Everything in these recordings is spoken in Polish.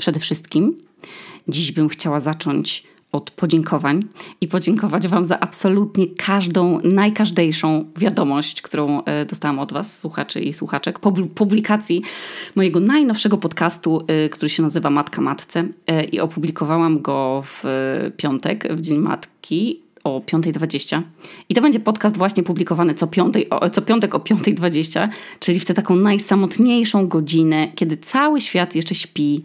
przede wszystkim dziś bym chciała zacząć od podziękowań i podziękować Wam za absolutnie każdą, najkażdejszą wiadomość, którą e, dostałam od Was, słuchaczy i słuchaczek, publikacji mojego najnowszego podcastu, e, który się nazywa Matka Matce e, i opublikowałam go w piątek, w Dzień Matki o 5.20. I to będzie podcast właśnie publikowany co, piątej, co piątek o 5.20, czyli w tę taką najsamotniejszą godzinę, kiedy cały świat jeszcze śpi,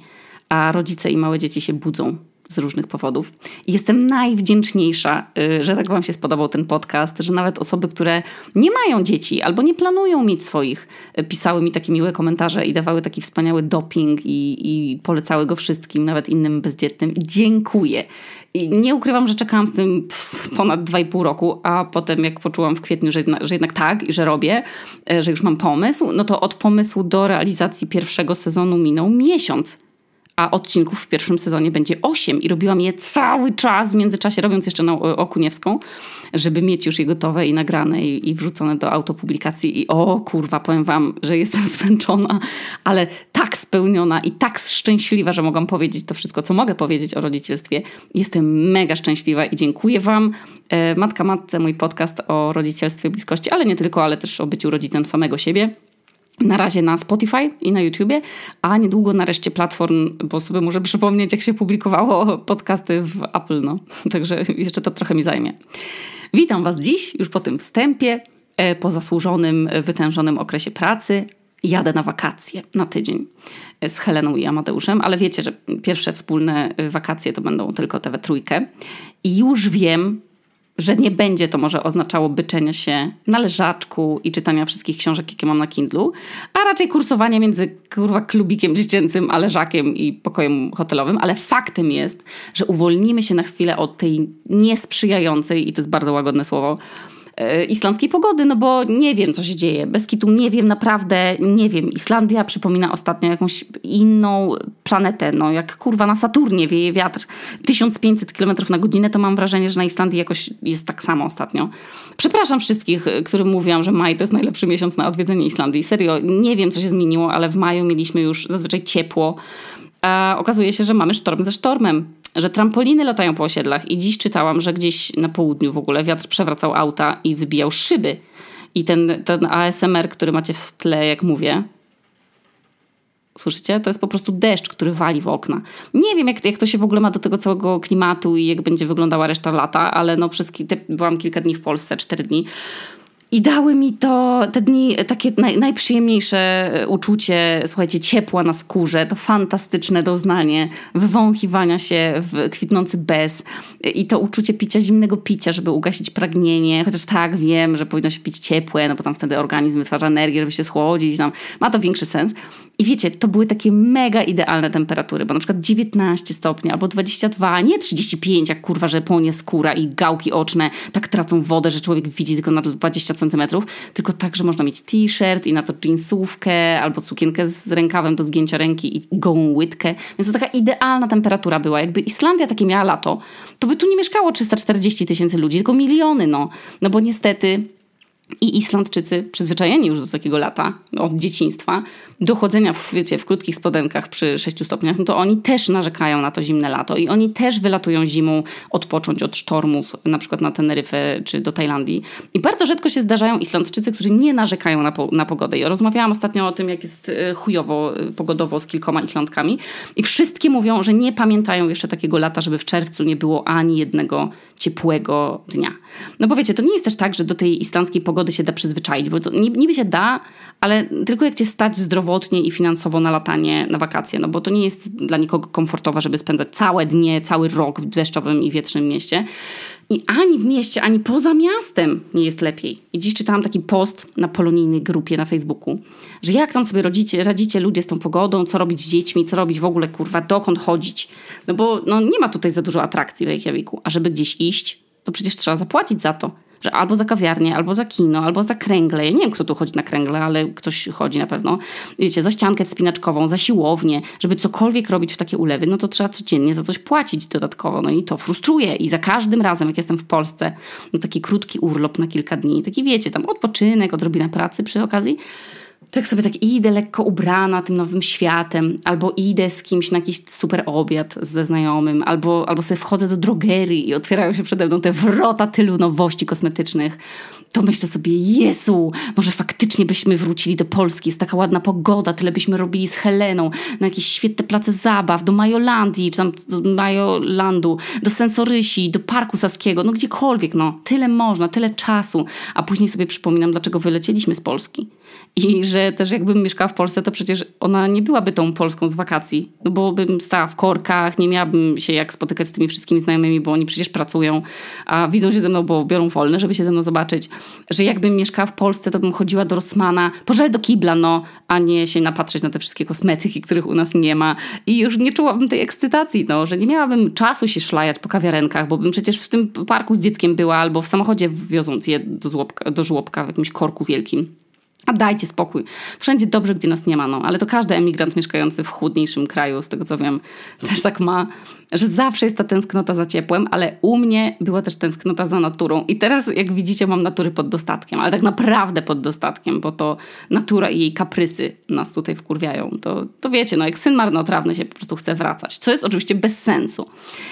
a rodzice i małe dzieci się budzą z różnych powodów. Jestem najwdzięczniejsza, y, że tak Wam się spodobał ten podcast, że nawet osoby, które nie mają dzieci albo nie planują mieć swoich, y, pisały mi takie miłe komentarze i dawały taki wspaniały doping i, i polecały go wszystkim, nawet innym bezdzietnym. Dziękuję. I nie ukrywam, że czekałam z tym ponad 2,5 roku, a potem jak poczułam w kwietniu, że że jednak tak i że robię, y, że już mam pomysł, no to od pomysłu do realizacji pierwszego sezonu minął miesiąc a odcinków w pierwszym sezonie będzie 8 i robiłam je cały czas, w międzyczasie robiąc jeszcze na Okuniewską, żeby mieć już je gotowe i nagrane i, i wrzucone do autopublikacji i o kurwa, powiem wam, że jestem zmęczona, ale tak spełniona i tak szczęśliwa, że mogłam powiedzieć to wszystko, co mogę powiedzieć o rodzicielstwie. Jestem mega szczęśliwa i dziękuję wam. E, Matka Matce, mój podcast o rodzicielstwie, bliskości, ale nie tylko, ale też o byciu rodzicem samego siebie na razie na Spotify i na YouTubie, a niedługo na reszcie platform, bo sobie muszę przypomnieć, jak się publikowało podcasty w Apple, no. Także jeszcze to trochę mi zajmie. Witam Was dziś, już po tym wstępie, e, po zasłużonym, wytężonym okresie pracy. Jadę na wakacje na tydzień e, z Heleną i Amadeuszem, ale wiecie, że pierwsze wspólne e, wakacje to będą tylko te we trójkę. I już wiem, że nie będzie to może oznaczało byczenia się na leżaczku i czytania wszystkich książek, jakie mam na Kindlu, a raczej kursowanie między kurwa klubikiem dziecięcym, a leżakiem i pokojem hotelowym, ale faktem jest, że uwolnimy się na chwilę od tej niesprzyjającej, i to jest bardzo łagodne słowo, islandzkiej pogody, no bo nie wiem, co się dzieje. Bez kitu nie wiem, naprawdę nie wiem. Islandia przypomina ostatnio jakąś inną planetę. No jak kurwa na Saturnie wieje wiatr 1500 km na godzinę, to mam wrażenie, że na Islandii jakoś jest tak samo ostatnio. Przepraszam wszystkich, którym mówiłam, że maj to jest najlepszy miesiąc na odwiedzenie Islandii. Serio, nie wiem, co się zmieniło, ale w maju mieliśmy już zazwyczaj ciepło. A okazuje się, że mamy sztorm ze sztormem że trampoliny latają po osiedlach i dziś czytałam, że gdzieś na południu w ogóle wiatr przewracał auta i wybijał szyby. I ten, ten ASMR, który macie w tle, jak mówię, Słyszycie? To jest po prostu deszcz, który wali w okna. Nie wiem, jak, jak to się w ogóle ma do tego całego klimatu i jak będzie wyglądała reszta lata, ale no przez te, byłam kilka dni w Polsce, cztery dni. I dały mi to te dni takie naj, najprzyjemniejsze e, uczucie, słuchajcie, ciepła na skórze, to fantastyczne doznanie wywąchiwania się w kwitnący bez i to uczucie picia zimnego picia, żeby ugasić pragnienie. Chociaż tak, wiem, że powinno się pić ciepłe, no bo tam wtedy organizm wytwarza energię, żeby się schłodzić, tam ma to większy sens. I wiecie, to były takie mega idealne temperatury, bo na przykład 19 stopni albo 22, nie 35, jak kurwa, że płonie skóra i gałki oczne tak tracą wodę, że człowiek widzi tylko na 20 centymetrów, tylko tak, że można mieć t-shirt i na to jeansówkę albo sukienkę z rękawem do zgięcia ręki i gołą łydkę. Więc to taka idealna temperatura była. Jakby Islandia takie miała lato, to by tu nie mieszkało 340 tysięcy ludzi, tylko miliony, no. No bo niestety i Islandczycy, przyzwyczajeni już do takiego lata, od dzieciństwa, do chodzenia w, wiecie, w krótkich spodenkach przy 6 stopniach, no to oni też narzekają na to zimne lato i oni też wylatują zimą odpocząć od sztormów, na przykład na Teneryfę czy do Tajlandii. I bardzo rzadko się zdarzają Islandczycy, którzy nie narzekają na, po, na pogodę. I rozmawiałam ostatnio o tym, jak jest e, chujowo e, pogodowo z kilkoma Islandkami i wszystkie mówią, że nie pamiętają jeszcze takiego lata, żeby w czerwcu nie było ani jednego ciepłego dnia. No bo wiecie, to nie jest też tak, że do tej islandzkiej pogody się da przyzwyczaić, bo to niby się da, ale tylko jak cię stać zdrowotnie i finansowo na latanie, na wakacje, no bo to nie jest dla nikogo komfortowe, żeby spędzać całe dnie, cały rok w deszczowym i wietrznym mieście. I ani w mieście, ani poza miastem nie jest lepiej. I dziś czytałam taki post na polonijnej grupie na Facebooku, że jak tam sobie rodzicie, radzicie ludzie z tą pogodą, co robić z dziećmi, co robić w ogóle, kurwa, dokąd chodzić. No bo no, nie ma tutaj za dużo atrakcji w Reykjaviku. A żeby gdzieś iść, to przecież trzeba zapłacić za to że albo za kawiarnię, albo za kino, albo za kręgle. Ja nie wiem, kto tu chodzi na kręgle, ale ktoś chodzi na pewno. Wiecie, za ściankę wspinaczkową, za siłownię, żeby cokolwiek robić w takie ulewy, no to trzeba codziennie za coś płacić dodatkowo. No i to frustruje. I za każdym razem, jak jestem w Polsce, no taki krótki urlop na kilka dni, taki wiecie, tam odpoczynek, odrobina pracy przy okazji, to jak sobie tak idę lekko ubrana tym nowym światem, albo idę z kimś na jakiś super obiad ze znajomym, albo, albo sobie wchodzę do drogerii i otwierają się przede mną te wrota tylu nowości kosmetycznych, to myślę sobie, Jezu, może faktycznie byśmy wrócili do Polski, jest taka ładna pogoda, tyle byśmy robili z Heleną, na jakieś świetne place zabaw, do Majolandii, czy tam do Majolandu, do Sensorysi, do Parku Saskiego, no gdziekolwiek, no. Tyle można, tyle czasu. A później sobie przypominam, dlaczego wylecieliśmy z Polski. I że też jakbym mieszkała w Polsce, to przecież ona nie byłaby tą Polską z wakacji, no bo bym stała w korkach, nie miałabym się jak spotykać z tymi wszystkimi znajomymi, bo oni przecież pracują, a widzą się ze mną, bo biorą wolne, żeby się ze mną zobaczyć. Że jakbym mieszkała w Polsce, to bym chodziła do Rossmana, pożal do kibla, no, a nie się napatrzeć na te wszystkie kosmetyki, których u nas nie ma. I już nie czułabym tej ekscytacji, no, że nie miałabym czasu się szlajać po kawiarenkach, bo bym przecież w tym parku z dzieckiem była albo w samochodzie wioząc je do, żłobka, do żłobka w jakimś korku wielkim. A dajcie spokój. Wszędzie dobrze, gdzie nas nie ma, no. Ale to każdy emigrant mieszkający w chłodniejszym kraju, z tego co wiem, też tak ma, że zawsze jest ta tęsknota za ciepłem, ale u mnie była też tęsknota za naturą. I teraz, jak widzicie, mam natury pod dostatkiem, ale tak naprawdę pod dostatkiem, bo to natura i jej kaprysy nas tutaj wkurwiają. To, to wiecie, no jak syn marnotrawny się po prostu chce wracać, co jest oczywiście bez sensu.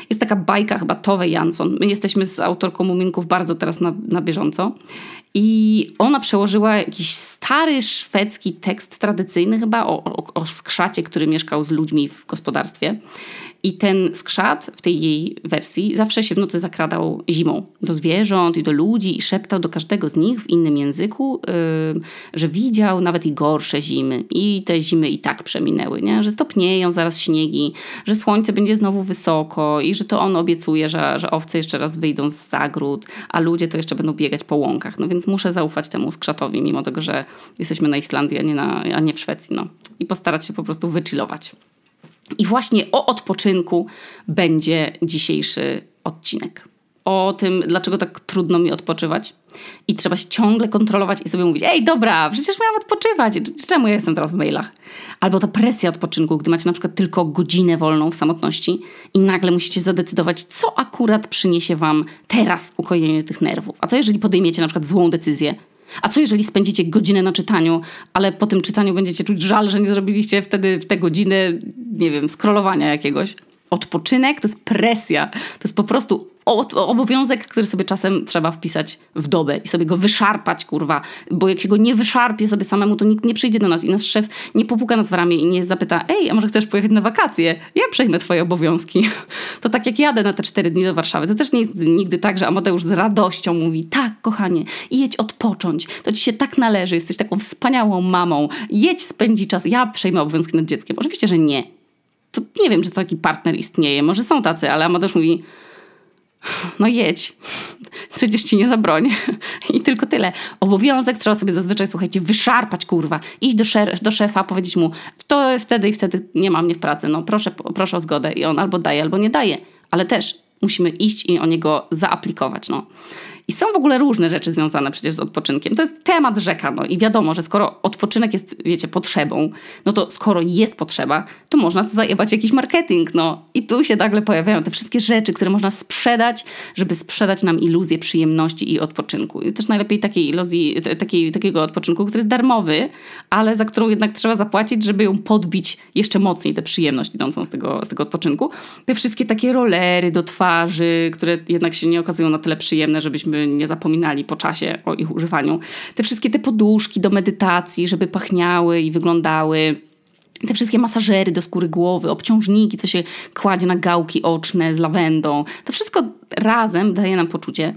Jest taka bajka chyba Tove Jansson. My jesteśmy z autorką Muminków bardzo teraz na, na bieżąco i ona przełożyła jakiś stary szwedzki tekst tradycyjny, chyba o, o, o skrzacie, który mieszkał z ludźmi w gospodarstwie. I ten skrzat w tej jej wersji zawsze się w nocy zakradał zimą do zwierząt i do ludzi i szeptał do każdego z nich w innym języku, yy, że widział nawet i gorsze zimy. I te zimy i tak przeminęły, nie? że stopnieją zaraz śniegi, że słońce będzie znowu wysoko i że to on obiecuje, że, że owce jeszcze raz wyjdą z zagród, a ludzie to jeszcze będą biegać po łąkach. No więc muszę zaufać temu skrzatowi, mimo tego, że jesteśmy na Islandii, a nie, na, a nie w Szwecji. No. I postarać się po prostu wychillować. I właśnie o odpoczynku będzie dzisiejszy odcinek. O tym, dlaczego tak trudno mi odpoczywać. I trzeba się ciągle kontrolować i sobie mówić: Ej, dobra, przecież miałam odpoczywać. Czemu ja jestem teraz w mailach? Albo ta presja odpoczynku, gdy macie na przykład tylko godzinę wolną w samotności i nagle musicie zadecydować, co akurat przyniesie wam teraz ukojenie tych nerwów. A co jeżeli podejmiecie na przykład złą decyzję? A co jeżeli spędzicie godzinę na czytaniu, ale po tym czytaniu będziecie czuć żal, że nie zrobiliście wtedy w te godziny, nie wiem, skrolowania jakiegoś? Odpoczynek to jest presja. To jest po prostu obowiązek, który sobie czasem trzeba wpisać w dobę i sobie go wyszarpać, kurwa. Bo jak się go nie wyszarpie sobie samemu, to nikt nie przyjdzie do nas i nasz szef nie popuka nas w ramię i nie zapyta, ej, a może chcesz pojechać na wakacje? Ja przejmę twoje obowiązki. To tak jak jadę na te cztery dni do Warszawy, to też nie jest nigdy tak, że Amadeusz z radością mówi, tak, kochanie, jedź odpocząć. To ci się tak należy, jesteś taką wspaniałą mamą. Jedź, spędzi czas, ja przejmę obowiązki nad dzieckiem. Oczywiście, że nie. To nie wiem, czy taki partner istnieje. Może są tacy, ale Amadeusz mówi, no jedź, przecież ci nie zabronię. I tylko tyle. Obowiązek trzeba sobie zazwyczaj, słuchajcie, wyszarpać, kurwa. Iść do, szer- do szefa, powiedzieć mu, to wtedy i wtedy nie ma mnie w pracy, no proszę, proszę o zgodę. I on albo daje, albo nie daje. Ale też musimy iść i o niego zaaplikować, no. I są w ogóle różne rzeczy związane przecież z odpoczynkiem. To jest temat rzeka, no i wiadomo, że skoro odpoczynek jest, wiecie, potrzebą, no to skoro jest potrzeba, to można zajebać jakiś marketing, no. I tu się nagle pojawiają te wszystkie rzeczy, które można sprzedać, żeby sprzedać nam iluzję przyjemności i odpoczynku. I też najlepiej takiej iluzji, takiej, takiego odpoczynku, który jest darmowy, ale za którą jednak trzeba zapłacić, żeby ją podbić jeszcze mocniej, tę przyjemność idącą z tego, z tego odpoczynku. Te wszystkie takie rolery do twarzy, które jednak się nie okazują na tyle przyjemne, żebyśmy żebyśmy nie zapominali po czasie o ich używaniu. Te wszystkie te poduszki do medytacji, żeby pachniały i wyglądały te wszystkie masażery do skóry głowy, obciążniki, co się kładzie na gałki oczne z lawendą. To wszystko razem daje nam poczucie,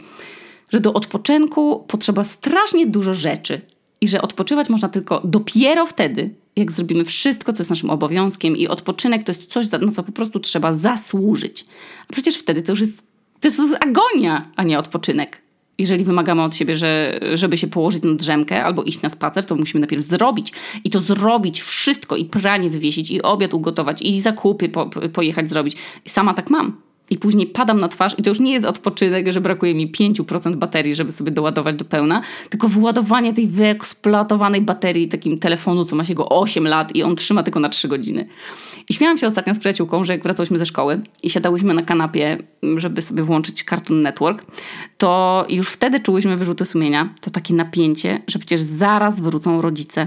że do odpoczynku potrzeba strasznie dużo rzeczy i że odpoczywać można tylko dopiero wtedy, jak zrobimy wszystko, co jest naszym obowiązkiem i odpoczynek to jest coś, na co po prostu trzeba zasłużyć. A przecież wtedy to już jest, to jest agonia, a nie odpoczynek jeżeli wymagamy od siebie, że, żeby się położyć na drzemkę albo iść na spacer, to musimy najpierw zrobić. I to zrobić wszystko, i pranie wywiesić, i obiad ugotować, i zakupy po, pojechać zrobić. I sama tak mam i później padam na twarz i to już nie jest odpoczynek, że brakuje mi 5% baterii, żeby sobie doładować do pełna, tylko wyładowanie tej wyeksploatowanej baterii takim telefonu, co ma się go 8 lat i on trzyma tylko na 3 godziny. I śmiałam się ostatnio z przyjaciółką, że jak wracałyśmy ze szkoły i siadałyśmy na kanapie, żeby sobie włączyć Cartoon Network, to już wtedy czułyśmy wyrzuty sumienia, to takie napięcie, że przecież zaraz wrócą rodzice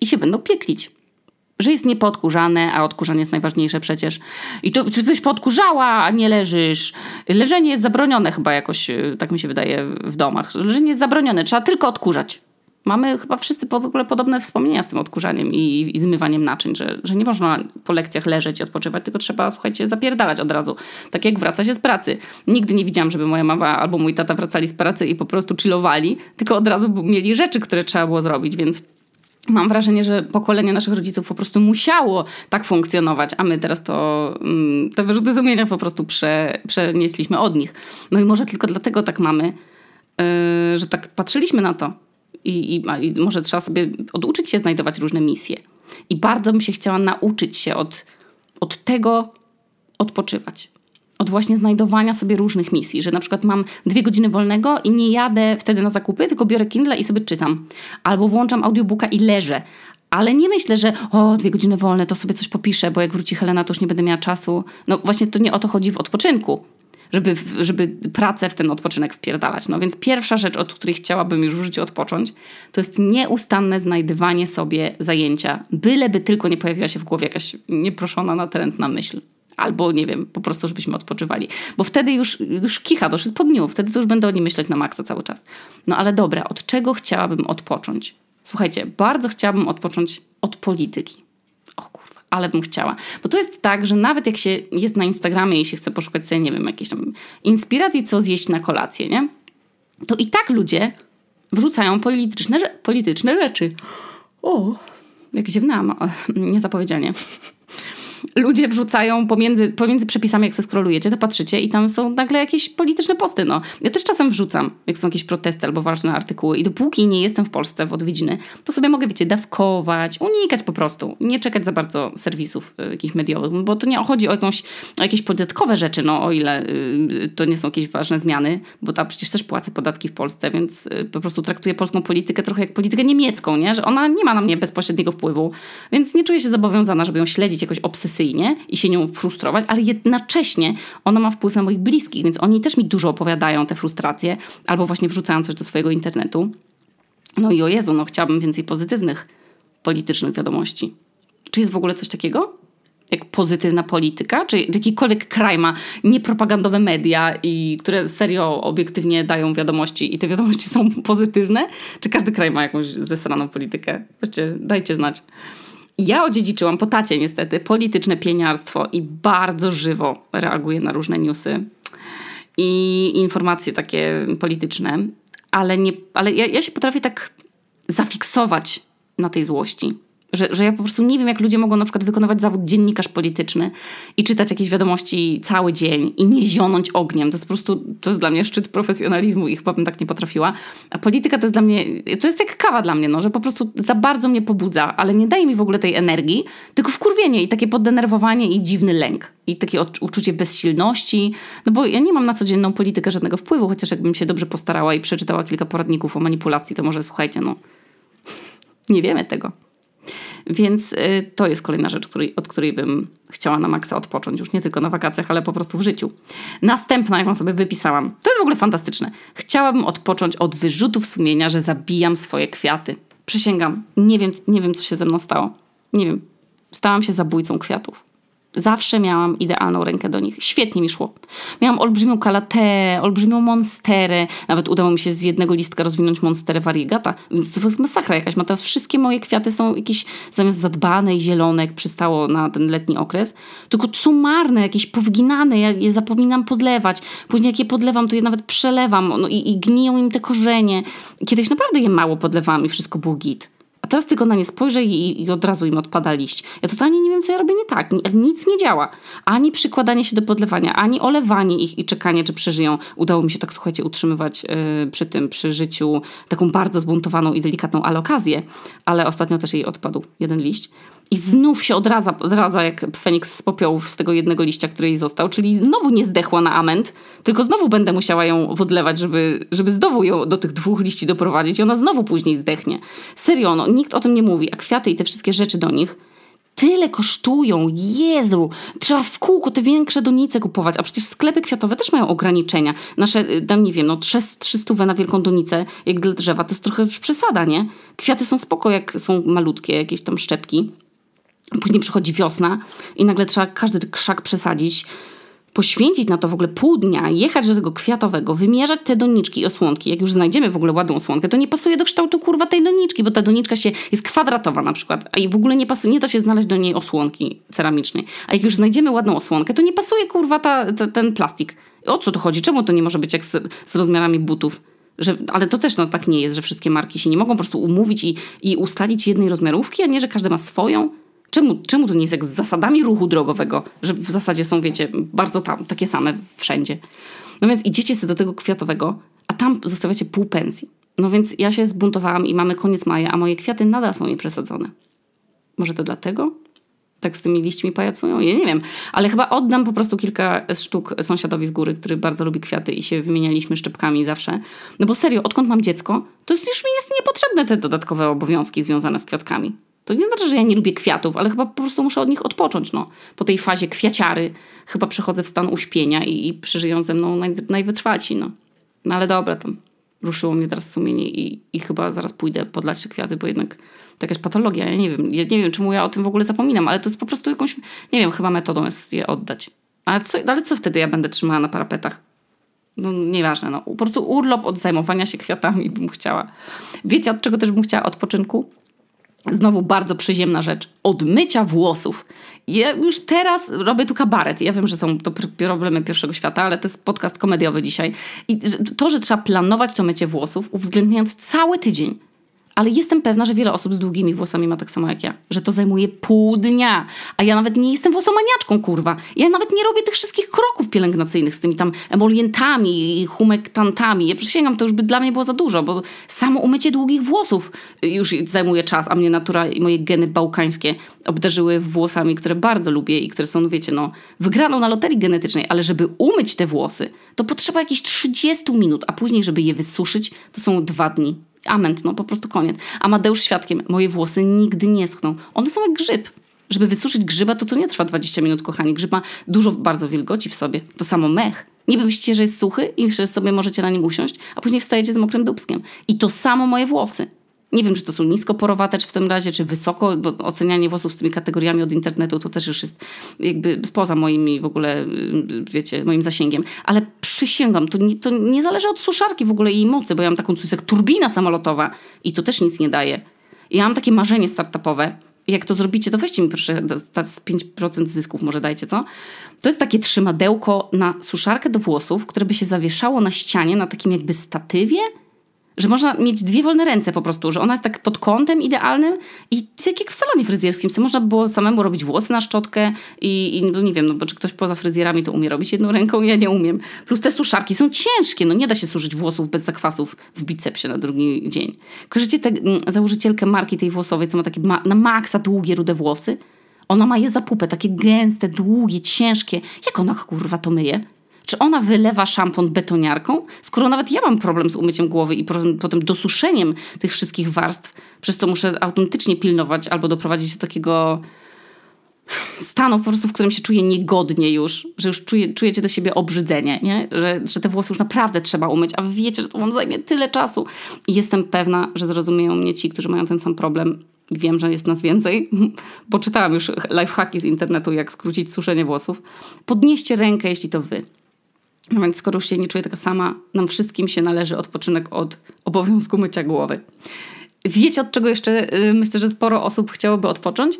i się będą pieklić że jest niepodkurzane, a odkurzanie jest najważniejsze przecież. I to ty byś podkurzała, a nie leżysz. Leżenie jest zabronione chyba jakoś, y, tak mi się wydaje, w domach. Leżenie jest zabronione, trzeba tylko odkurzać. Mamy chyba wszyscy w ogóle podobne wspomnienia z tym odkurzaniem i, i zmywaniem naczyń, że, że nie można po lekcjach leżeć i odpoczywać, tylko trzeba, słuchajcie, zapierdalać od razu. Tak jak wraca się z pracy. Nigdy nie widziałam, żeby moja mama albo mój tata wracali z pracy i po prostu chillowali, tylko od razu mieli rzeczy, które trzeba było zrobić, więc Mam wrażenie, że pokolenie naszych rodziców po prostu musiało tak funkcjonować, a my teraz to mm, te wyrzuty sumienia po prostu prze, przenieśliśmy od nich. No i może tylko dlatego tak mamy, yy, że tak patrzyliśmy na to. I, i, I, może trzeba sobie oduczyć się znajdować różne misje. I bardzo bym się chciała nauczyć się od, od tego odpoczywać od właśnie znajdowania sobie różnych misji, że na przykład mam dwie godziny wolnego i nie jadę wtedy na zakupy, tylko biorę Kindle i sobie czytam. Albo włączam audiobooka i leżę. Ale nie myślę, że o, dwie godziny wolne, to sobie coś popiszę, bo jak wróci Helena, to już nie będę miała czasu. No właśnie to nie o to chodzi w odpoczynku, żeby, żeby pracę w ten odpoczynek wpierdalać. No więc pierwsza rzecz, od której chciałabym już w życiu odpocząć, to jest nieustanne znajdywanie sobie zajęcia, byleby tylko nie pojawiła się w głowie jakaś nieproszona, natrętna myśl. Albo nie wiem, po prostu, żebyśmy odpoczywali. Bo wtedy już, już kicha, to już jest po dniu, wtedy to już będę o nim myśleć na maksa cały czas. No ale dobra, od czego chciałabym odpocząć? Słuchajcie, bardzo chciałabym odpocząć od polityki. O kurwa, ale bym chciała. Bo to jest tak, że nawet jak się jest na Instagramie i się chce poszukać sobie, nie wiem, jakiejś tam inspiracji, co zjeść na kolację, nie? To i tak ludzie wrzucają polityczne, polityczne rzeczy. O, jak ziewnałam, niezapowiedzianie ludzie wrzucają pomiędzy, pomiędzy przepisami, jak se scrollujecie, to patrzycie i tam są nagle jakieś polityczne posty, no. Ja też czasem wrzucam, jak są jakieś protesty albo ważne artykuły i dopóki nie jestem w Polsce w odwiedziny, to sobie mogę, wiecie, dawkować, unikać po prostu, nie czekać za bardzo serwisów y, jakichś mediowych, bo to nie chodzi o, jakąś, o jakieś podatkowe rzeczy, no o ile y, to nie są jakieś ważne zmiany, bo tam przecież też płacę podatki w Polsce, więc y, po prostu traktuję polską politykę trochę jak politykę niemiecką, nie? Że ona nie ma na mnie bezpośredniego wpływu, więc nie czuję się zobowiązana, żeby ją śledzić jakoś obsesyjnie i się nią frustrować, ale jednocześnie ona ma wpływ na moich bliskich, więc oni też mi dużo opowiadają te frustracje albo właśnie wrzucają coś do swojego internetu. No i o Jezu, no chciałabym więcej pozytywnych politycznych wiadomości. Czy jest w ogóle coś takiego? jak pozytywna polityka, czy, czy jakikolwiek kraj ma niepropagandowe media, i które serio obiektywnie dają wiadomości i te wiadomości są pozytywne, czy każdy kraj ma jakąś zesraną politykę? Weźcie, dajcie znać. Ja odziedziczyłam po tacie niestety polityczne pieniarstwo i bardzo żywo reaguję na różne newsy i informacje takie polityczne, ale, nie, ale ja, ja się potrafię tak zafiksować na tej złości. Że, że ja po prostu nie wiem, jak ludzie mogą na przykład wykonywać zawód dziennikarz polityczny i czytać jakieś wiadomości cały dzień i nie zionąć ogniem. To jest po prostu, to jest dla mnie szczyt profesjonalizmu i chyba bym tak nie potrafiła. A polityka to jest dla mnie, to jest jak kawa dla mnie, no, że po prostu za bardzo mnie pobudza, ale nie daje mi w ogóle tej energii, tylko wkurwienie i takie poddenerwowanie i dziwny lęk. I takie uczucie bezsilności, no bo ja nie mam na codzienną politykę żadnego wpływu, chociaż jakbym się dobrze postarała i przeczytała kilka poradników o manipulacji, to może słuchajcie, no nie wiemy tego. Więc y, to jest kolejna rzecz, której, od której bym chciała na maksa odpocząć, już nie tylko na wakacjach, ale po prostu w życiu. Następna, jaką sobie wypisałam, to jest w ogóle fantastyczne. Chciałabym odpocząć od wyrzutów sumienia, że zabijam swoje kwiaty. Przysięgam, nie wiem, nie wiem co się ze mną stało. Nie wiem. Stałam się zabójcą kwiatów. Zawsze miałam idealną rękę do nich. Świetnie mi szło. Miałam olbrzymią kalatę, olbrzymią monsterę. Nawet udało mi się z jednego listka rozwinąć monsterę variegata. To jest masakra jakaś. Ma teraz wszystkie moje kwiaty są jakieś zamiast zadbane i zielone, jak przystało na ten letni okres, tylko sumarne, jakieś powginane. Ja je zapominam podlewać. Później jak je podlewam, to je nawet przelewam no i, i gniją im te korzenie. Kiedyś naprawdę je mało podlewałam i wszystko było git. A teraz tylko na nie spojrzę i, i, od razu im odpada liść. Ja totalnie nie wiem, co ja robię nie tak. Nic nie działa. Ani przykładanie się do podlewania, ani olewanie ich i czekanie, czy przeżyją. Udało mi się tak, słuchajcie, utrzymywać yy, przy tym, przy życiu taką bardzo zbuntowaną i delikatną alokazję. Ale ostatnio też jej odpadł jeden liść i znów się odradza, odradza jak Feniks z popiołów z tego jednego liścia, który jej został, czyli znowu nie zdechła na ament, tylko znowu będę musiała ją podlewać, żeby, żeby znowu ją do tych dwóch liści doprowadzić i ona znowu później zdechnie. Serio, no, nikt o tym nie mówi, a kwiaty i te wszystkie rzeczy do nich tyle kosztują. Jezu, trzeba w kółko te większe donice kupować, a przecież sklepy kwiatowe też mają ograniczenia. Nasze, y, tam nie wiem, no 300 na wielką donicę, jak dla drzewa, to jest trochę już przesada, nie? Kwiaty są spoko, jak są malutkie, jakieś tam szczepki. Później przychodzi wiosna i nagle trzeba każdy krzak przesadzić poświęcić na to w ogóle pół dnia, jechać do tego kwiatowego, wymierzać te doniczki i osłonki, jak już znajdziemy w ogóle ładną osłonkę, to nie pasuje do kształtu kurwa tej doniczki, bo ta doniczka się jest kwadratowa na przykład, a i w ogóle nie pasuje, nie da się znaleźć do niej osłonki ceramicznej. A jak już znajdziemy ładną osłonkę, to nie pasuje kurwa ta, ta ten plastik. O co tu chodzi? Czemu to nie może być jak z, z rozmiarami butów? Że, ale to też no, tak nie jest, że wszystkie marki się nie mogą po prostu umówić i, i ustalić jednej rozmiarówki, a nie, że każdy ma swoją. Czemu, czemu to nie jest jak z zasadami ruchu drogowego, że w zasadzie są, wiecie, bardzo tam, takie same wszędzie. No więc idziecie sobie do tego kwiatowego, a tam zostawiacie pół pensji. No więc ja się zbuntowałam i mamy koniec maja, a moje kwiaty nadal są nieprzesadzone. Może to dlatego? Tak z tymi liśćmi pajacują? Ja nie wiem, ale chyba oddam po prostu kilka sztuk sąsiadowi z góry, który bardzo lubi kwiaty i się wymienialiśmy szczepkami zawsze. No bo serio, odkąd mam dziecko, to już mi jest niepotrzebne te dodatkowe obowiązki związane z kwiatkami. To nie znaczy, że ja nie lubię kwiatów, ale chyba po prostu muszę od nich odpocząć. No. Po tej fazie kwiaciary chyba przechodzę w stan uśpienia i, i przeżyją ze mną naj, najwytrwalsi. No. no ale dobra, to ruszyło mnie teraz sumienie i, i chyba zaraz pójdę podlać te kwiaty, bo jednak to jakaś patologia. Ja nie wiem, ja nie wiem, czemu ja o tym w ogóle zapominam, ale to jest po prostu jakąś, nie wiem, chyba metodą jest je oddać. Ale co, ale co wtedy ja będę trzymała na parapetach? No nieważne, no. Po prostu urlop od zajmowania się kwiatami bym chciała. Wiecie, od czego też bym chciała odpoczynku? Znowu bardzo przyziemna rzecz. Od mycia włosów. Ja już teraz robię tu kabaret. Ja wiem, że są to problemy pierwszego świata, ale to jest podcast komediowy dzisiaj. I to, że trzeba planować to mycie włosów, uwzględniając cały tydzień ale jestem pewna, że wiele osób z długimi włosami ma tak samo jak ja, że to zajmuje pół dnia. A ja nawet nie jestem włosomaniaczką, kurwa. Ja nawet nie robię tych wszystkich kroków pielęgnacyjnych z tymi tam emolientami i humektantami. Ja przysięgam, to już by dla mnie było za dużo, bo samo umycie długich włosów już zajmuje czas, a mnie natura i moje geny bałkańskie obdarzyły włosami, które bardzo lubię i które są, no wiecie, no, wygraną na loterii genetycznej, ale żeby umyć te włosy, to potrzeba jakieś 30 minut, a później, żeby je wysuszyć, to są dwa dni. Ament, no po prostu koniec. Amadeusz świadkiem, moje włosy nigdy nie schną. One są jak grzyb. Żeby wysuszyć grzyba, to to nie trwa 20 minut, kochani. Grzyb ma dużo bardzo wilgoci w sobie. To samo mech. Niby myślicie, że jest suchy i że sobie możecie na nim usiąść, a później wstajecie z mokrym dubskiem. I to samo moje włosy. Nie wiem, czy to są niskoporowate w tym razie, czy wysoko, bo ocenianie włosów z tymi kategoriami od internetu to też już jest jakby poza moimi w ogóle, y, wiecie, moim zasięgiem. Ale przysięgam, to nie, to nie zależy od suszarki w ogóle i jej mocy, bo ja mam taką coś jak turbina samolotowa i to też nic nie daje. Ja mam takie marzenie startupowe, jak to zrobicie, to weźcie mi proszę z 5% zysków może dajcie, co? To jest takie trzymadełko na suszarkę do włosów, które by się zawieszało na ścianie na takim jakby statywie że można mieć dwie wolne ręce po prostu, że ona jest tak pod kątem idealnym i tak jak w salonie fryzjerskim, co można było samemu robić włosy na szczotkę i, i no nie wiem, no bo czy ktoś poza fryzjerami to umie robić jedną ręką, ja nie umiem. Plus te suszarki są ciężkie, no nie da się suszyć włosów bez zakwasów w bicepsie na drugi dzień. Kojarzycie tę mm, założycielkę marki tej włosowej, co ma takie ma na maksa długie, rude włosy? Ona ma je za pupę, takie gęste, długie, ciężkie. Jak ona kurwa to myje? Czy ona wylewa szampon betoniarką? Skoro nawet ja mam problem z umyciem głowy i potem dosuszeniem tych wszystkich warstw, przez co muszę autentycznie pilnować albo doprowadzić do takiego stanu po prostu, w którym się czuję niegodnie już, że już czuje, czujecie do siebie obrzydzenie, nie? Że, że te włosy już naprawdę trzeba umyć, a wiecie, że to wam zajmie tyle czasu. I jestem pewna, że zrozumieją mnie ci, którzy mają ten sam problem. Wiem, że jest nas więcej, bo czytałam już lifehacki z internetu, jak skrócić suszenie włosów. Podnieście rękę, jeśli to wy. No więc skoro już się nie czuję taka sama, nam wszystkim się należy odpoczynek od obowiązku mycia głowy. Wiecie od czego jeszcze y, myślę, że sporo osób chciałoby odpocząć?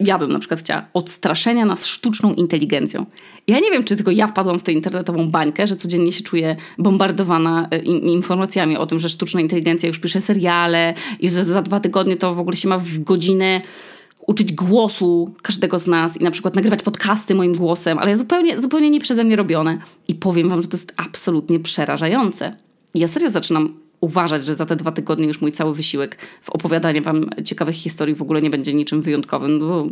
Ja bym na przykład chciała odstraszenia nas sztuczną inteligencją. Ja nie wiem, czy tylko ja wpadłam w tę internetową bańkę, że codziennie się czuję bombardowana y, informacjami o tym, że sztuczna inteligencja już pisze seriale i że za dwa tygodnie to w ogóle się ma w godzinę uczyć głosu każdego z nas i na przykład nagrywać podcasty moim głosem, ale zupełnie, zupełnie nie przeze mnie robione. I powiem wam, że to jest absolutnie przerażające. I ja serio zaczynam uważać, że za te dwa tygodnie już mój cały wysiłek w opowiadaniu wam ciekawych historii w ogóle nie będzie niczym wyjątkowym, bo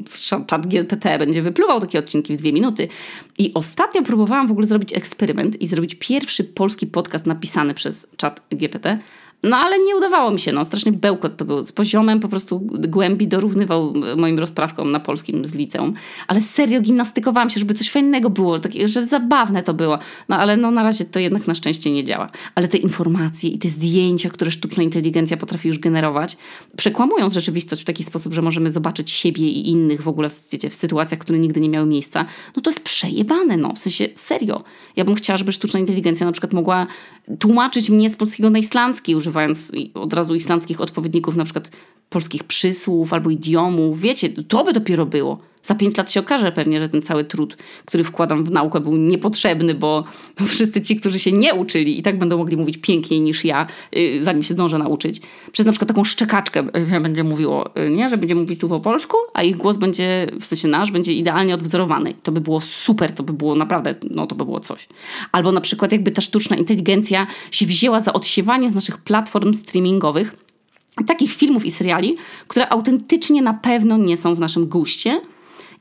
czat GPT będzie wypluwał takie odcinki w dwie minuty. I ostatnio próbowałam w ogóle zrobić eksperyment i zrobić pierwszy polski podcast napisany przez czat GPT No ale nie udawało mi się, no strasznie bełkot to był. Z poziomem po prostu głębi dorównywał moim rozprawkom na polskim z liceum. Ale serio gimnastykowałam się, żeby coś fajnego było, takie, że zabawne to było. No ale no na razie to jednak na szczęście nie działa. Ale te informacje i te zdjęcia, które sztuczna inteligencja potrafi już generować, przekłamując rzeczywistość w taki sposób, że możemy zobaczyć siebie i innych w ogóle, wiecie, w sytuacjach, które nigdy nie miały miejsca, no to jest przejebane, no. W sensie serio. Ja bym chciała, żeby sztuczna inteligencja na przykład mogła tłumaczyć mnie z polskiego na islandzki, używając od razu islandzkich odpowiedników, na przykład polskich przysłów albo idiomów. Wiecie, to by dopiero było. Za pięć lat się okaże pewnie, że ten cały trud, który wkładam w naukę, był niepotrzebny, bo wszyscy ci, którzy się nie uczyli, i tak będą mogli mówić piękniej niż ja, yy, zanim się zdążę nauczyć. Przez na przykład taką szczekaczkę, że będzie mówiło, yy, nie, że będzie mówić tu po polsku, a ich głos będzie, w sensie nasz, będzie idealnie odwzorowany. To by było super, to by było naprawdę, no to by było coś. Albo na przykład jakby ta sztuczna inteligencja się wzięła za odsiewanie z naszych platform streamingowych takich filmów i seriali, które autentycznie na pewno nie są w naszym guście,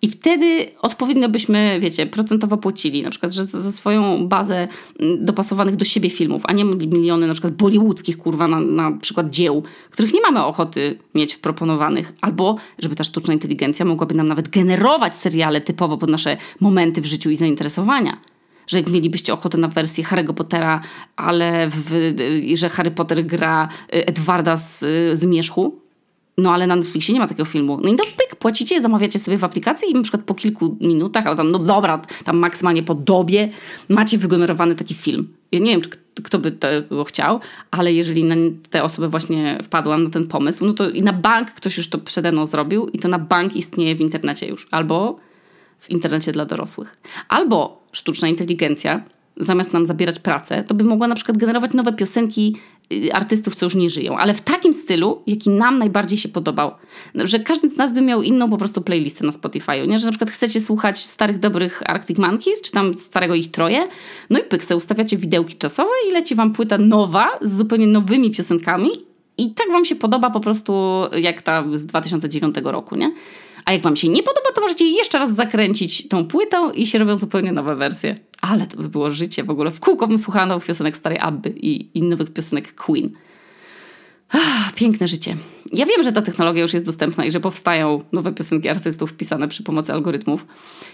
i wtedy odpowiednio byśmy, wiecie, procentowo płacili, na przykład, że za swoją bazę mm, dopasowanych do siebie filmów, a nie miliony na przykład bollywoodzkich, kurwa, na, na przykład dzieł, których nie mamy ochoty mieć w proponowanych, albo żeby ta sztuczna inteligencja mogłaby nam nawet generować seriale typowo pod nasze momenty w życiu i zainteresowania że jak mielibyście ochotę na wersję Harry'ego Pottera, ale w, że Harry Potter gra Edwarda z, z Mieszchu, no ale na Netflixie nie ma takiego filmu. No i to pyk, płacicie, zamawiacie sobie w aplikacji i na przykład po kilku minutach, albo tam, no dobra, tam maksymalnie po dobie macie wygenerowany taki film. Ja nie wiem, kto by tego chciał, ale jeżeli na te osoby właśnie wpadłam na ten pomysł, no to i na bank ktoś już to przede mną zrobił i to na bank istnieje w internecie już. Albo w internecie dla dorosłych. Albo sztuczna inteligencja zamiast nam zabierać pracę, to by mogła na przykład generować nowe piosenki artystów, co już nie żyją, ale w takim stylu, jaki nam najbardziej się podobał. Że każdy z nas by miał inną po prostu playlistę na Spotify'u, nie? Że na przykład chcecie słuchać starych, dobrych Arctic Monkeys, czy tam starego ich troje, no i pykse, ustawiacie widełki czasowe i leci wam płyta nowa, z zupełnie nowymi piosenkami i tak wam się podoba po prostu jak ta z 2009 roku, nie? A jak Wam się nie podoba, to możecie jeszcze raz zakręcić tą płytą i się robią zupełnie nowe wersje. Ale to by było życie w ogóle. W kółko bym słuchała nowych piosenek starej Abby i, i nowych piosenek Queen. Ach, piękne życie. Ja wiem, że ta technologia już jest dostępna i że powstają nowe piosenki artystów wpisane przy pomocy algorytmów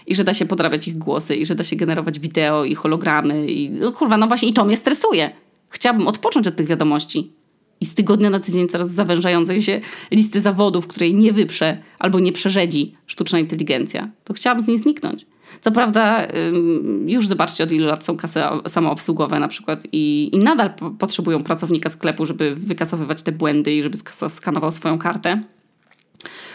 i że da się podrabiać ich głosy i że da się generować wideo i hologramy i no, kurwa, no właśnie i to mnie stresuje. Chciałabym odpocząć od tych wiadomości i z tygodnia na tydzień coraz zawężającej się listy zawodów, której nie wyprze albo nie przerzedzi sztuczna inteligencja, to chciałabym z niej zniknąć. Co prawda, już zobaczcie, od ilu lat są kasy samoobsługowe na przykład i, i nadal potrzebują pracownika sklepu, żeby wykasowywać te błędy i żeby skanował swoją kartę.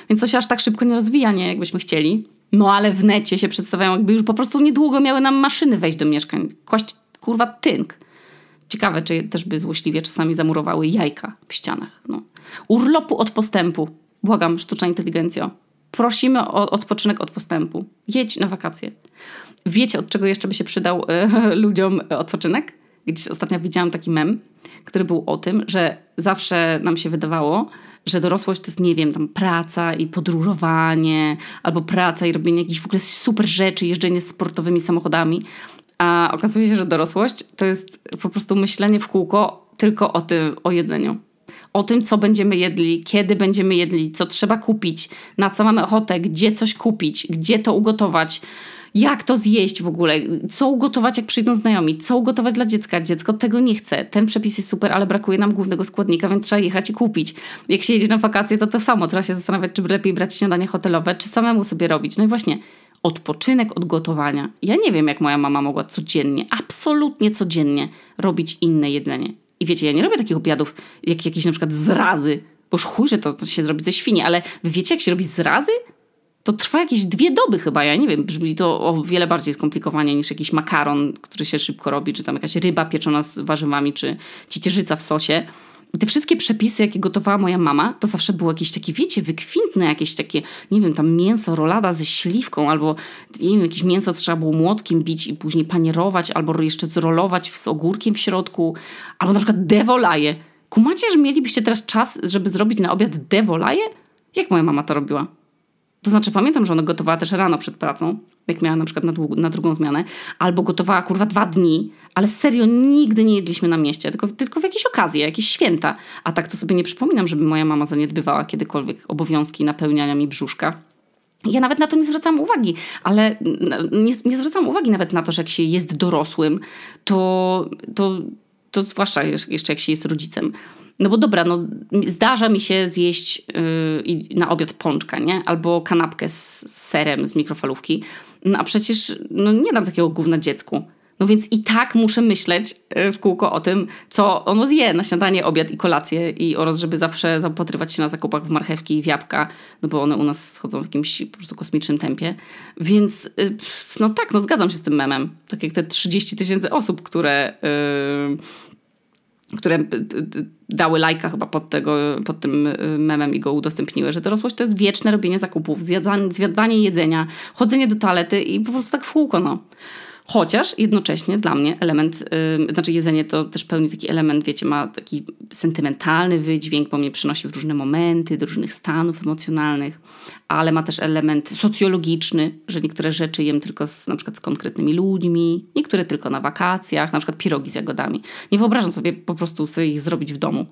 Więc to się aż tak szybko nie rozwija, nie jakbyśmy chcieli. No ale w necie się przedstawiają, jakby już po prostu niedługo miały nam maszyny wejść do mieszkań. Kłaść kurwa tynk. Ciekawe, czy też by złośliwie czasami zamurowały jajka w ścianach. No. Urlopu od postępu. Błagam, sztuczna inteligencja. Prosimy o odpoczynek od postępu. Jedź na wakacje. Wiecie, od czego jeszcze by się przydał y, ludziom odpoczynek? Gdzieś ostatnio widziałam taki mem, który był o tym, że zawsze nam się wydawało, że dorosłość to jest, nie wiem, tam praca i podróżowanie, albo praca i robienie jakichś w ogóle super rzeczy, jeżdżenie sportowymi samochodami. A okazuje się, że dorosłość to jest po prostu myślenie w kółko tylko o tym, o jedzeniu. O tym, co będziemy jedli, kiedy będziemy jedli, co trzeba kupić, na co mamy ochotę, gdzie coś kupić, gdzie to ugotować, jak to zjeść w ogóle, co ugotować, jak przyjdą znajomi, co ugotować dla dziecka. Dziecko tego nie chce. Ten przepis jest super, ale brakuje nam głównego składnika, więc trzeba jechać i kupić. Jak się jedzie na wakacje, to to samo. Trzeba się zastanawiać, czy lepiej brać śniadanie hotelowe, czy samemu sobie robić. No i właśnie odpoczynek od gotowania. Ja nie wiem, jak moja mama mogła codziennie, absolutnie codziennie robić inne jedzenie. I wiecie, ja nie robię takich obiadów jak jakieś na przykład zrazy, bo już chuj, że to, to się zrobi ze świni, ale wy wiecie, jak się robi zrazy? To trwa jakieś dwie doby chyba, ja nie wiem, brzmi to o wiele bardziej skomplikowanie niż jakiś makaron, który się szybko robi, czy tam jakaś ryba pieczona z warzywami, czy ciecierzyca w sosie. Te wszystkie przepisy, jakie gotowała moja mama, to zawsze było jakieś takie, wiecie, wykwintne, jakieś takie, nie wiem, tam mięso, rolada ze śliwką, albo nie wiem, jakieś mięso trzeba było młotkiem bić i później panierować, albo jeszcze zrolować z ogórkiem w środku, albo na przykład devolaje. Kumacie, że mielibyście teraz czas, żeby zrobić na obiad devolaje? Jak moja mama to robiła? To znaczy, pamiętam, że ona gotowała też rano przed pracą, jak miała na przykład na, na drugą zmianę, albo gotowała kurwa dwa dni, ale serio nigdy nie jedliśmy na mieście, tylko, tylko w jakieś okazje, jakieś święta. A tak to sobie nie przypominam, żeby moja mama zaniedbywała kiedykolwiek obowiązki napełniania mi brzuszka. Ja nawet na to nie zwracam uwagi, ale nie, nie zwracam uwagi nawet na to, że jak się jest dorosłym, to, to, to zwłaszcza jeszcze jak się jest rodzicem, no bo dobra, no zdarza mi się zjeść yy, na obiad pączka, nie? Albo kanapkę z serem z mikrofalówki. No a przecież no, nie dam takiego gówna dziecku. No więc i tak muszę myśleć y, w kółko o tym, co ono zje na śniadanie, obiad i kolację i oraz, żeby zawsze zapatrywać się na zakupach w marchewki i w jabłka, no bo one u nas schodzą w jakimś po prostu kosmicznym tempie. Więc y, no tak, no zgadzam się z tym memem. Tak jak te 30 tysięcy osób, które... Yy, które dały lajka chyba pod, tego, pod tym y, memem i go udostępniły, że dorosłość to jest wieczne robienie zakupów, zjadanie, zjadanie jedzenia, chodzenie do toalety i po prostu tak w kółko, no. Chociaż jednocześnie dla mnie element, yy, znaczy jedzenie to też pełni taki element, wiecie, ma taki sentymentalny wydźwięk, bo mnie przynosi w różne momenty, do różnych stanów emocjonalnych, ale ma też element socjologiczny, że niektóre rzeczy jem tylko z, na przykład z konkretnymi ludźmi, niektóre tylko na wakacjach, na przykład pierogi z jagodami. Nie wyobrażam sobie po prostu sobie ich zrobić w domu.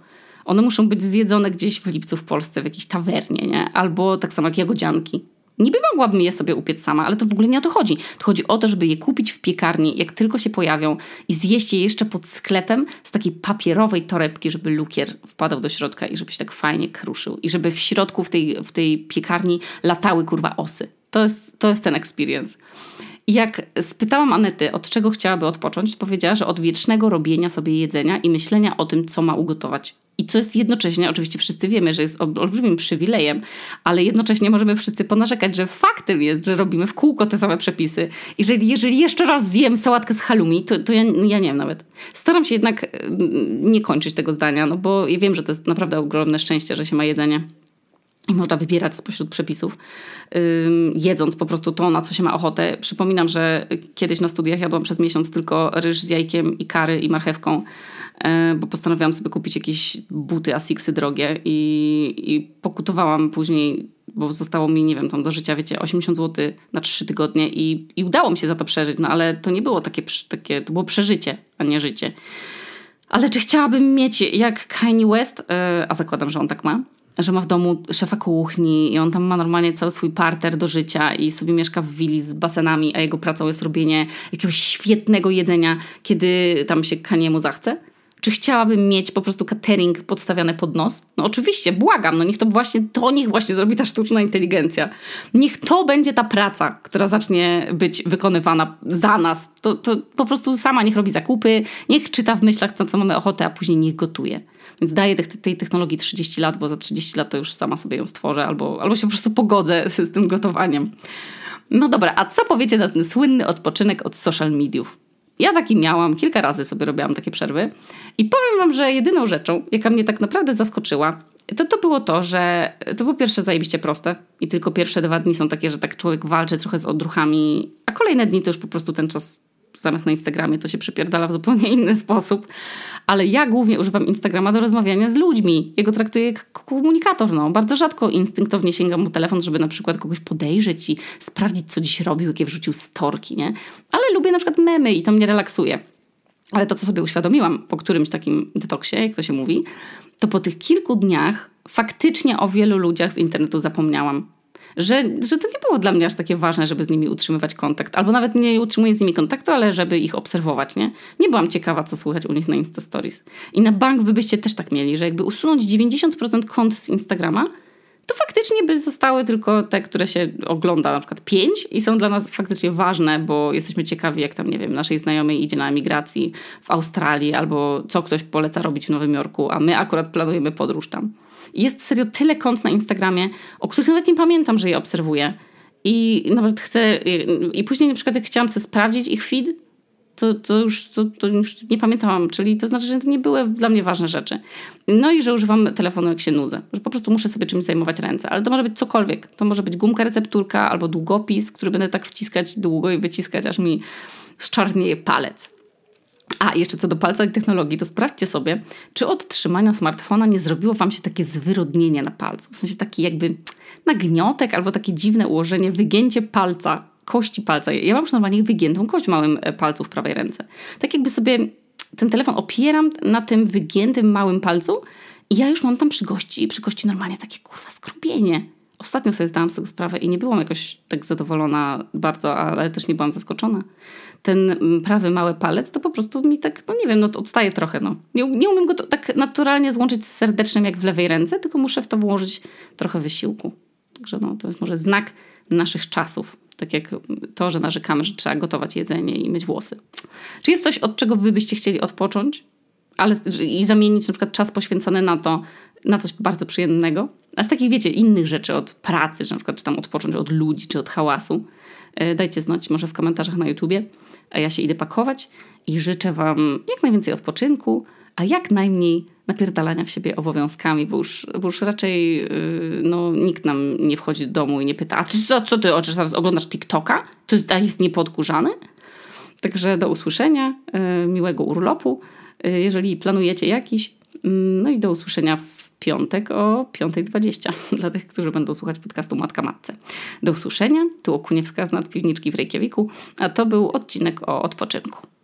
One muszą być zjedzone gdzieś w lipcu w Polsce, w jakiejś tawernie, nie? Albo tak samo jak jagodzianki Niby mogłabym je sobie upiec sama, ale to w ogóle nie o to chodzi. To chodzi o to, żeby je kupić w piekarni, jak tylko się pojawią i zjeść je jeszcze pod sklepem z takiej papierowej torebki, żeby lukier wpadał do środka i żeby się tak fajnie kruszył. I żeby w środku w tej, w tej piekarni latały kurwa osy. To jest, to jest ten experience. I jak spytałam Anety, od czego chciałaby odpocząć, powiedziała, że od wiecznego robienia sobie jedzenia i myślenia o tym, co ma ugotować. I co jest jednocześnie, oczywiście wszyscy wiemy, że jest olbrzymim przywilejem, ale jednocześnie możemy wszyscy ponarzekać, że faktem jest, że robimy w kółko te same przepisy. I że jeżeli jeszcze raz zjem sałatkę z halloumi, to, to ja, ja nie wiem nawet. Staram się jednak nie kończyć tego zdania, no bo ja wiem, że to jest naprawdę ogromne szczęście, że się ma jedzenie. I można wybierać spośród przepisów, jedząc po prostu to, na co się ma ochotę. Przypominam, że kiedyś na studiach jadłam przez miesiąc tylko ryż z jajkiem i kary i marchewką bo postanowiłam sobie kupić jakieś buty Asicsy drogie i, i pokutowałam później, bo zostało mi, nie wiem, tam do życia, wiecie, 80 zł na 3 tygodnie i, i udało mi się za to przeżyć, no ale to nie było takie, takie to było przeżycie, a nie życie. Ale czy chciałabym mieć jak Kanye West, e, a zakładam, że on tak ma, że ma w domu szefa kuchni i on tam ma normalnie cały swój parter do życia i sobie mieszka w willi z basenami, a jego pracą jest robienie jakiegoś świetnego jedzenia, kiedy tam się Kaniemu zachce? Czy chciałabym mieć po prostu catering podstawiane pod nos? No oczywiście, błagam, no niech to właśnie, to niech właśnie zrobi ta sztuczna inteligencja. Niech to będzie ta praca, która zacznie być wykonywana za nas. To, to po prostu sama niech robi zakupy, niech czyta w myślach, na co mamy ochotę, a później niech gotuje. Więc daję tej technologii 30 lat, bo za 30 lat to już sama sobie ją stworzę, albo, albo się po prostu pogodzę z tym gotowaniem. No dobra, a co powiecie na ten słynny odpoczynek od social mediów? Ja taki miałam, kilka razy sobie robiłam takie przerwy. I powiem wam, że jedyną rzeczą, jaka mnie tak naprawdę zaskoczyła, to, to było to, że to było pierwsze zajebiście proste. I tylko pierwsze dwa dni są takie, że tak człowiek walczy trochę z odruchami, a kolejne dni to już po prostu ten czas zamiast na Instagramie to się przypierdala w zupełnie inny sposób. Ale ja głównie używam Instagrama do rozmawiania z ludźmi. Jego traktuję jak komunikator. No. Bardzo rzadko instynktownie sięgam po telefon, żeby na przykład kogoś podejrzeć i sprawdzić, co dziś robił, jakie wrzucił storki, nie? Ale lubię na przykład memy i to mnie relaksuje. Ale to, co sobie uświadomiłam po którymś takim detoksie, jak to się mówi, to po tych kilku dniach faktycznie o wielu ludziach z internetu zapomniałam że, że to nie było dla mnie aż takie ważne, żeby z nimi utrzymywać kontakt. Albo nawet nie utrzymuję z nimi kontaktu, ale żeby ich obserwować, nie? Nie byłam ciekawa, co słychać u nich na Insta Stories. I na bank wy byście też tak mieli, że jakby usunąć 90% kont z Instagrama, to faktycznie by zostały tylko te, które się ogląda, na przykład pięć i są dla nas faktycznie ważne, bo jesteśmy ciekawi, jak tam, nie wiem, naszej znajomej idzie na emigracji w Australii albo co ktoś poleca robić w Nowym Jorku, a my akurat planujemy podróż tam. Jest serio tyle kont na Instagramie, o których nawet nie pamiętam, że je obserwuję. I nawet chcę, i później na przykład jak chciałam sobie sprawdzić ich feed, to, to, już, to, to już nie pamiętałam, czyli to znaczy, że to nie były dla mnie ważne rzeczy. No i że używam telefonu, jak się nudzę, że po prostu muszę sobie czymś zajmować ręce, ale to może być cokolwiek. To może być gumka recepturka albo długopis, który będę tak wciskać długo i wyciskać, aż mi zczarnieje palec. A, jeszcze co do palca i technologii, to sprawdźcie sobie, czy od trzymania smartfona nie zrobiło Wam się takie zwyrodnienie na palcu. W sensie taki jakby nagniotek albo takie dziwne ułożenie, wygięcie palca, kości palca. Ja mam już normalnie wygiętą kość małym e, palcu w prawej ręce. Tak jakby sobie ten telefon opieram na tym wygiętym małym palcu i ja już mam tam przy kości, przy kości normalnie takie kurwa skrupienie. Ostatnio sobie zdałam z tego sprawę i nie byłam jakoś tak zadowolona bardzo, ale też nie byłam zaskoczona. Ten mm, prawy mały palec to po prostu mi tak, no nie wiem, no to odstaje trochę. No. Nie, nie umiem go tak naturalnie złączyć z serdecznym jak w lewej ręce, tylko muszę w to włożyć trochę wysiłku. Także no, to jest może znak naszych czasów. Tak jak to, że narzekamy, że trzeba gotować jedzenie i myć włosy. Czy jest coś, od czego wy byście chcieli odpocząć? Ale i zamienić na przykład czas poświęcony na to, na coś bardzo przyjemnego? A z takich, wiecie, innych rzeczy, od pracy, czy na przykład czy tam odpocząć od ludzi, czy od hałasu, e, dajcie znać może w komentarzach na YouTubie. A ja się idę pakować i życzę Wam jak najwięcej odpoczynku, a jak najmniej napierdalania w siebie obowiązkami, bo już, bo już raczej yy, no, nikt nam nie wchodzi do domu i nie pyta, a ty, co, co ty teraz oglądasz TikToka? To jest, jest niepodkurzany? Także do usłyszenia, yy, miłego urlopu, yy, jeżeli planujecie jakiś. Mm, no i do usłyszenia w piątek o 5.20 dla tych, którzy będą słuchać podcastu Matka Matce. Do usłyszenia, tu Okuniewska z nadpiwniczki w Reykjaviku, a to był odcinek o odpoczynku.